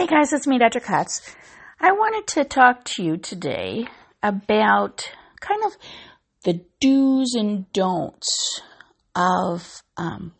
Hey guys, it's me, Dr. Katz. I wanted to talk to you today about kind of the do's and don'ts of um,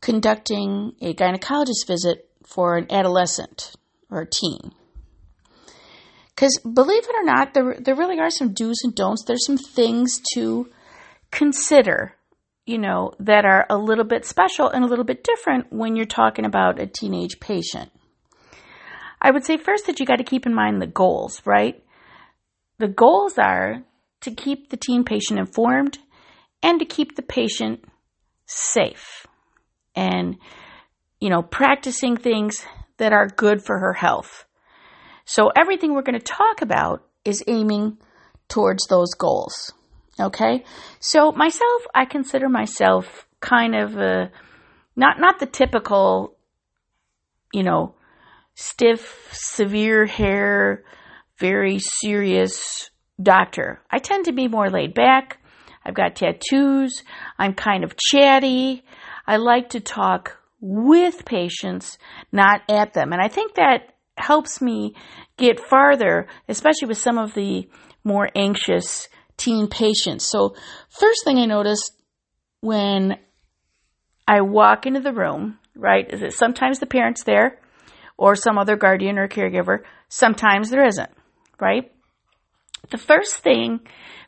conducting a gynecologist visit for an adolescent or a teen. Because believe it or not, there, there really are some do's and don'ts. There's some things to consider, you know, that are a little bit special and a little bit different when you're talking about a teenage patient. I would say first that you got to keep in mind the goals, right? The goals are to keep the teen patient informed and to keep the patient safe and, you know, practicing things that are good for her health. So everything we're going to talk about is aiming towards those goals. Okay? So myself, I consider myself kind of a, not, not the typical, you know, stiff, severe hair, very serious doctor. I tend to be more laid back. I've got tattoos. I'm kind of chatty. I like to talk with patients, not at them. And I think that helps me get farther, especially with some of the more anxious teen patients. So, first thing I noticed when I walk into the room, right, is that sometimes the parent's there or some other guardian or caregiver. Sometimes there isn't, right? The first thing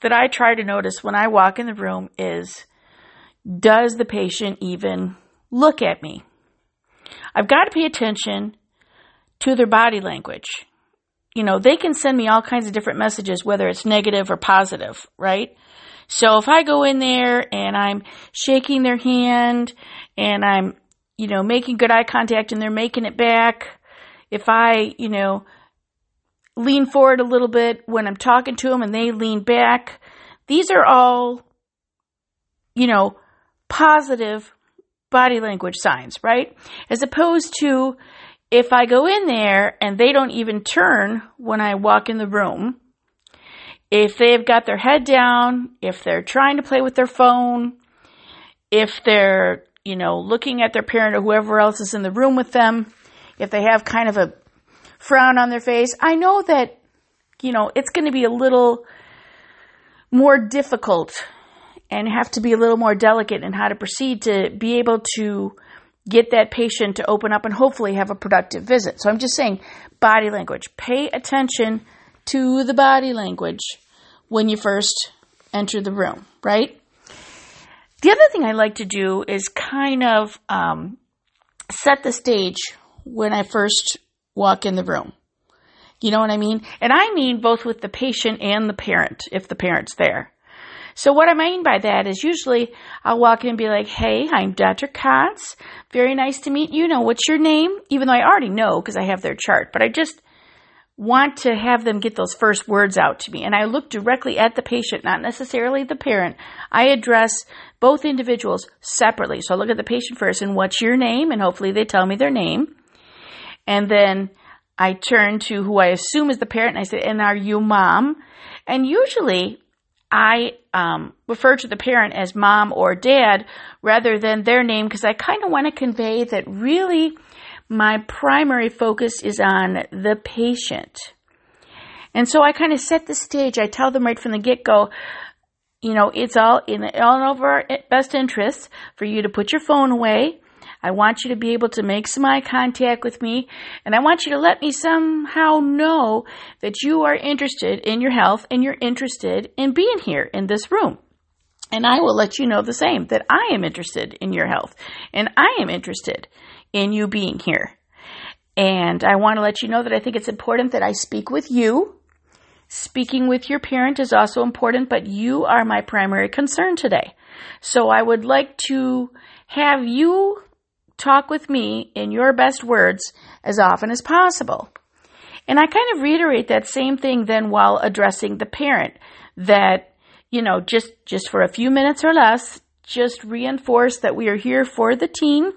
that I try to notice when I walk in the room is does the patient even look at me? I've got to pay attention to their body language. You know, they can send me all kinds of different messages, whether it's negative or positive, right? So if I go in there and I'm shaking their hand and I'm you know, making good eye contact and they're making it back. If I, you know, lean forward a little bit when I'm talking to them and they lean back, these are all, you know, positive body language signs, right? As opposed to if I go in there and they don't even turn when I walk in the room, if they've got their head down, if they're trying to play with their phone, if they're you know, looking at their parent or whoever else is in the room with them, if they have kind of a frown on their face, I know that, you know, it's going to be a little more difficult and have to be a little more delicate in how to proceed to be able to get that patient to open up and hopefully have a productive visit. So I'm just saying body language. Pay attention to the body language when you first enter the room, right? The other thing I like to do is kind of um, set the stage when I first walk in the room. You know what I mean? And I mean both with the patient and the parent, if the parent's there. So what I mean by that is usually I'll walk in and be like, "Hey, I'm Dr. Katz. Very nice to meet you. Now, what's your name?" Even though I already know because I have their chart, but I just want to have them get those first words out to me. And I look directly at the patient, not necessarily the parent. I address both individuals separately. So I look at the patient first and what's your name? And hopefully they tell me their name. And then I turn to who I assume is the parent and I say, and are you mom? And usually I um, refer to the parent as mom or dad rather than their name because I kind of want to convey that really my primary focus is on the patient. And so I kind of set the stage. I tell them right from the get go, you know, it's all in all of our best interests for you to put your phone away. I want you to be able to make some eye contact with me, and I want you to let me somehow know that you are interested in your health and you're interested in being here in this room. And I will let you know the same that I am interested in your health and I am interested in you being here. And I want to let you know that I think it's important that I speak with you. Speaking with your parent is also important, but you are my primary concern today. So I would like to have you talk with me in your best words as often as possible. And I kind of reiterate that same thing then while addressing the parent that, you know, just, just for a few minutes or less, just reinforce that we are here for the teen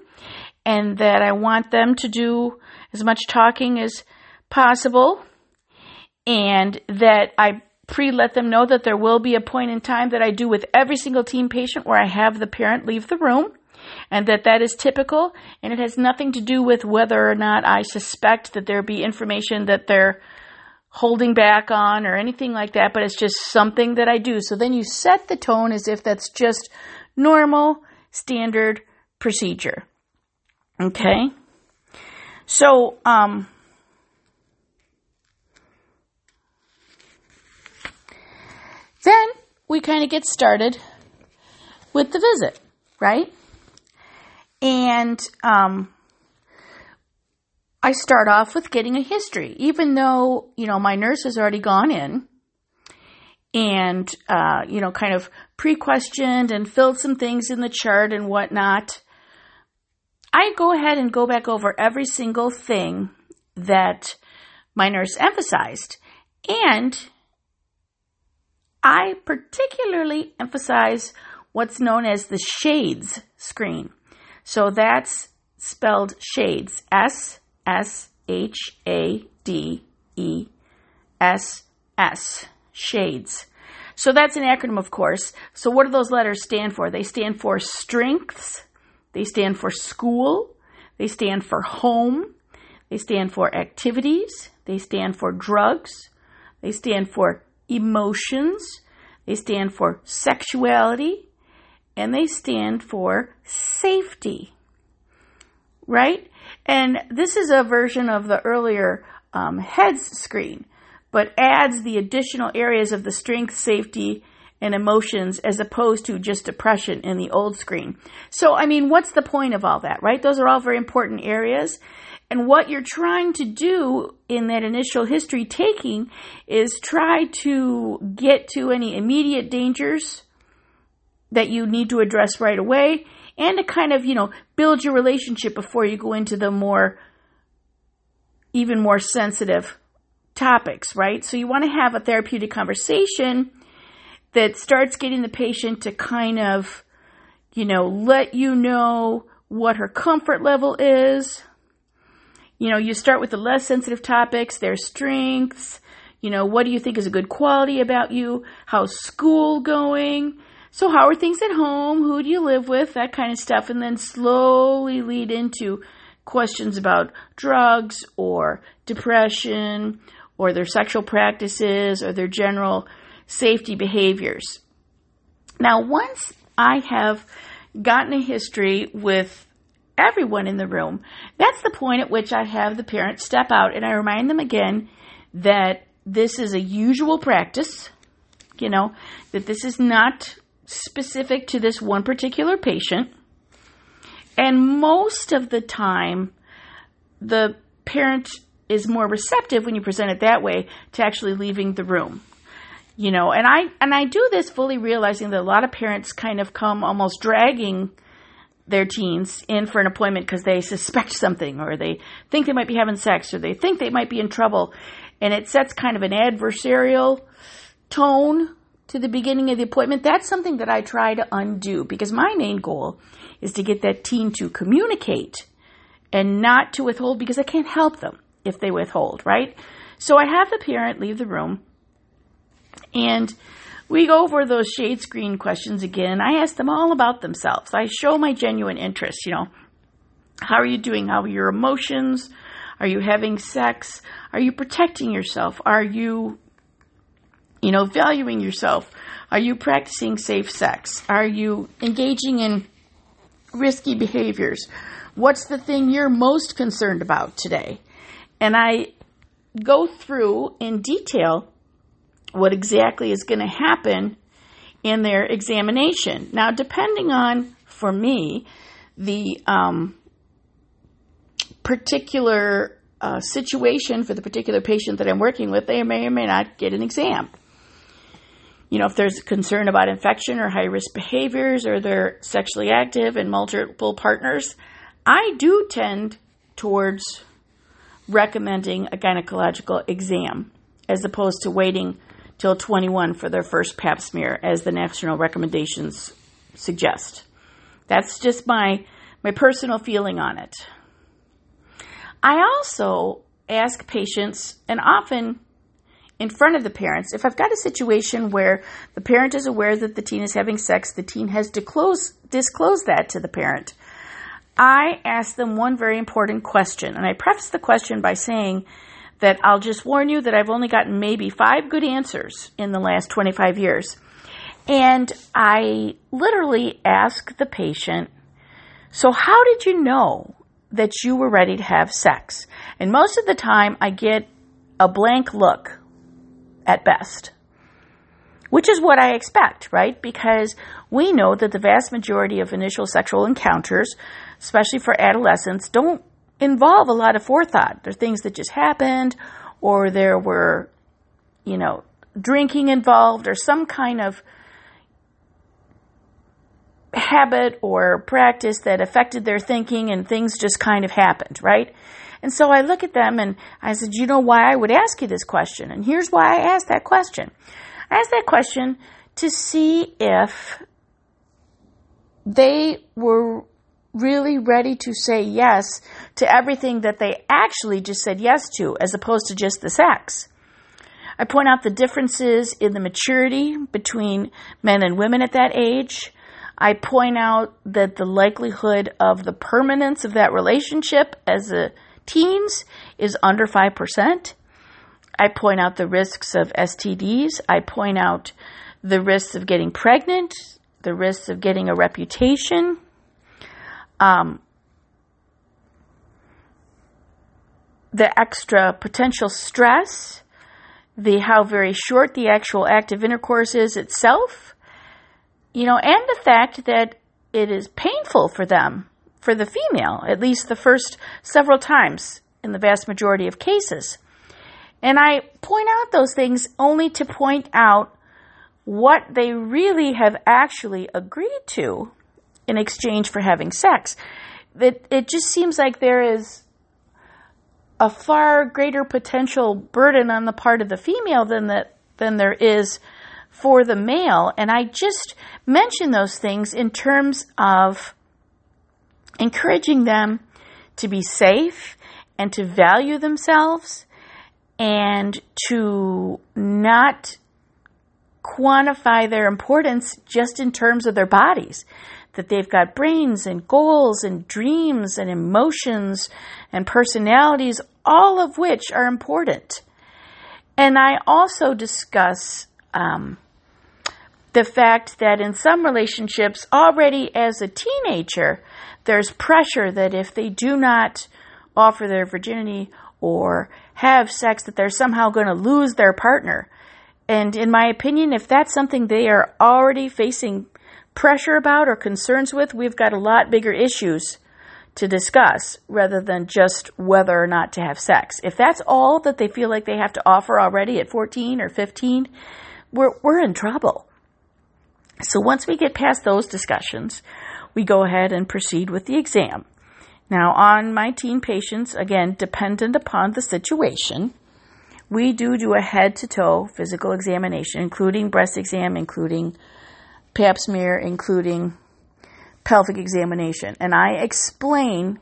and that I want them to do as much talking as possible and that I pre let them know that there will be a point in time that I do with every single teen patient where I have the parent leave the room and that that is typical and it has nothing to do with whether or not I suspect that there be information that they're holding back on or anything like that, but it's just something that I do. So then you set the tone as if that's just normal, standard procedure. Okay? So, um, then we kind of get started with the visit, right? And um, I start off with getting a history, even though, you know, my nurse has already gone in and, uh, you know, kind of pre questioned and filled some things in the chart and whatnot. I go ahead and go back over every single thing that my nurse emphasized. And I particularly emphasize what's known as the shades screen. So that's spelled shades. S S H A D E S S. Shades. So that's an acronym, of course. So what do those letters stand for? They stand for strengths, they stand for school, they stand for home, they stand for activities, they stand for drugs, they stand for emotions, they stand for sexuality, and they stand for safety. Right? And this is a version of the earlier um, heads screen, but adds the additional areas of the strength, safety, and emotions as opposed to just depression in the old screen. So, I mean, what's the point of all that, right? Those are all very important areas. And what you're trying to do in that initial history taking is try to get to any immediate dangers that you need to address right away and to kind of, you know, build your relationship before you go into the more, even more sensitive topics, right? So you want to have a therapeutic conversation that starts getting the patient to kind of, you know, let you know what her comfort level is. You know, you start with the less sensitive topics, their strengths, you know, what do you think is a good quality about you? How's school going? So, how are things at home? Who do you live with? That kind of stuff. And then slowly lead into questions about drugs or depression or their sexual practices or their general safety behaviors. Now, once I have gotten a history with everyone in the room, that's the point at which I have the parents step out and I remind them again that this is a usual practice, you know, that this is not specific to this one particular patient. And most of the time, the parent is more receptive when you present it that way to actually leaving the room. You know, and I and I do this fully realizing that a lot of parents kind of come almost dragging their teens in for an appointment because they suspect something or they think they might be having sex or they think they might be in trouble. And it sets kind of an adversarial tone to the beginning of the appointment, that's something that I try to undo because my main goal is to get that teen to communicate and not to withhold because I can't help them if they withhold, right? So I have the parent leave the room and we go over those shade screen questions again. I ask them all about themselves. I show my genuine interest, you know. How are you doing? How are your emotions? Are you having sex? Are you protecting yourself? Are you you know, valuing yourself. Are you practicing safe sex? Are you engaging in risky behaviors? What's the thing you're most concerned about today? And I go through in detail what exactly is going to happen in their examination. Now, depending on, for me, the um, particular uh, situation for the particular patient that I'm working with, they may or may not get an exam you know, if there's concern about infection or high risk behaviors or they're sexually active and multiple partners, I do tend towards recommending a gynecological exam as opposed to waiting till 21 for their first pap smear as the national recommendations suggest. That's just my my personal feeling on it. I also ask patients and often in front of the parents. If I've got a situation where the parent is aware that the teen is having sex, the teen has disclosed, disclosed that to the parent. I ask them one very important question. And I preface the question by saying that I'll just warn you that I've only gotten maybe five good answers in the last 25 years. And I literally ask the patient, So, how did you know that you were ready to have sex? And most of the time, I get a blank look at best, which is what I expect, right? Because we know that the vast majority of initial sexual encounters, especially for adolescents, don't involve a lot of forethought. There are things that just happened, or there were, you know, drinking involved, or some kind of habit or practice that affected their thinking, and things just kind of happened, right? And so I look at them and I said, You know why I would ask you this question? And here's why I asked that question. I asked that question to see if they were really ready to say yes to everything that they actually just said yes to, as opposed to just the sex. I point out the differences in the maturity between men and women at that age. I point out that the likelihood of the permanence of that relationship as a teens is under 5%. I point out the risks of STDs. I point out the risks of getting pregnant, the risks of getting a reputation, um, the extra potential stress, the how very short the actual act of intercourse is itself, you know, and the fact that it is painful for them, for the female, at least the first several times in the vast majority of cases. And I point out those things only to point out what they really have actually agreed to in exchange for having sex. That it just seems like there is a far greater potential burden on the part of the female than that than there is for the male. And I just mention those things in terms of encouraging them to be safe and to value themselves and to not quantify their importance just in terms of their bodies that they've got brains and goals and dreams and emotions and personalities, all of which are important. And I also discuss um, the fact that in some relationships, already as a teenager, there's pressure that if they do not offer their virginity or have sex, that they're somehow going to lose their partner. And in my opinion, if that's something they are already facing pressure about or concerns with, we've got a lot bigger issues to discuss rather than just whether or not to have sex. If that's all that they feel like they have to offer already at 14 or 15, we're, we're in trouble. So once we get past those discussions, we go ahead and proceed with the exam. Now, on my teen patients, again, dependent upon the situation, we do do a head to toe physical examination, including breast exam, including pap smear, including pelvic examination. And I explain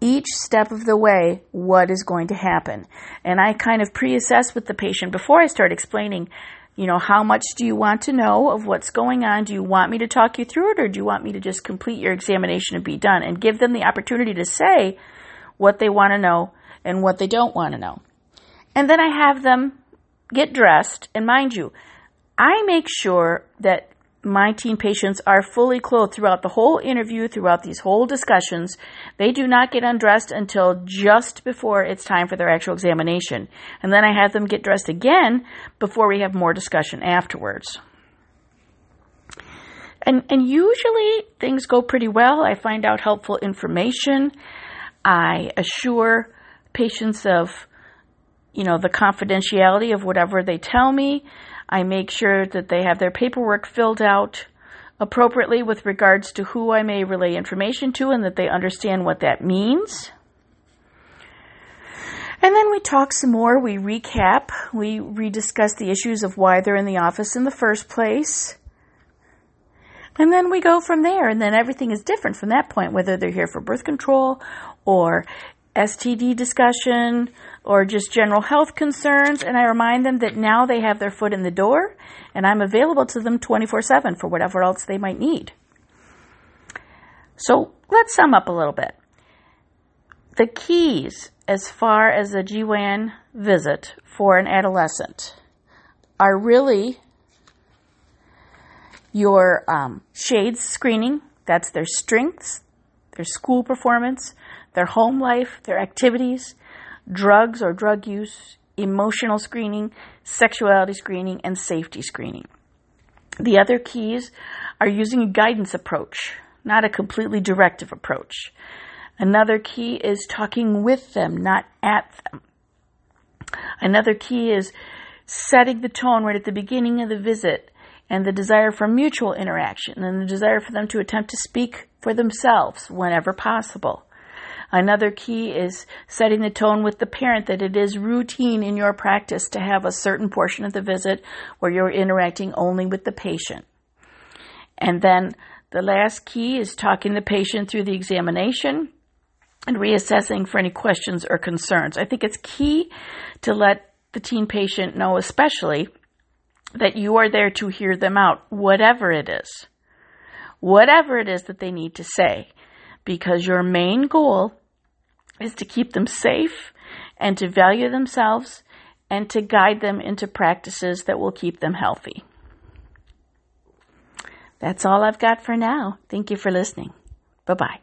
each step of the way what is going to happen. And I kind of pre assess with the patient before I start explaining, you know, how much do you want to know of what's going on? Do you want me to talk you through it or do you want me to just complete your examination and be done? And give them the opportunity to say what they want to know and what they don't want to know. And then I have them get dressed. And mind you, I make sure that my teen patients are fully clothed throughout the whole interview, throughout these whole discussions. They do not get undressed until just before it's time for their actual examination. And then I have them get dressed again before we have more discussion afterwards. And, and usually things go pretty well. I find out helpful information. I assure patients of, you know, the confidentiality of whatever they tell me. I make sure that they have their paperwork filled out appropriately with regards to who I may relay information to and that they understand what that means. And then we talk some more, we recap, we rediscuss the issues of why they're in the office in the first place. And then we go from there, and then everything is different from that point, whether they're here for birth control or STD discussion or just general health concerns. And I remind them that now they have their foot in the door and I'm available to them 24 7 for whatever else they might need. So let's sum up a little bit. The keys as far as a GYN visit for an adolescent are really your um, shades screening, that's their strengths, their school performance, their home life, their activities, drugs or drug use, emotional screening, sexuality screening, and safety screening. The other keys are using a guidance approach, not a completely directive approach. Another key is talking with them, not at them. Another key is setting the tone right at the beginning of the visit and the desire for mutual interaction and the desire for them to attempt to speak for themselves whenever possible. Another key is setting the tone with the parent that it is routine in your practice to have a certain portion of the visit where you're interacting only with the patient. And then the last key is talking the patient through the examination and reassessing for any questions or concerns. I think it's key to let the teen patient know, especially, that you are there to hear them out, whatever it is. Whatever it is that they need to say. Because your main goal is to keep them safe and to value themselves and to guide them into practices that will keep them healthy. That's all I've got for now. Thank you for listening. Bye bye.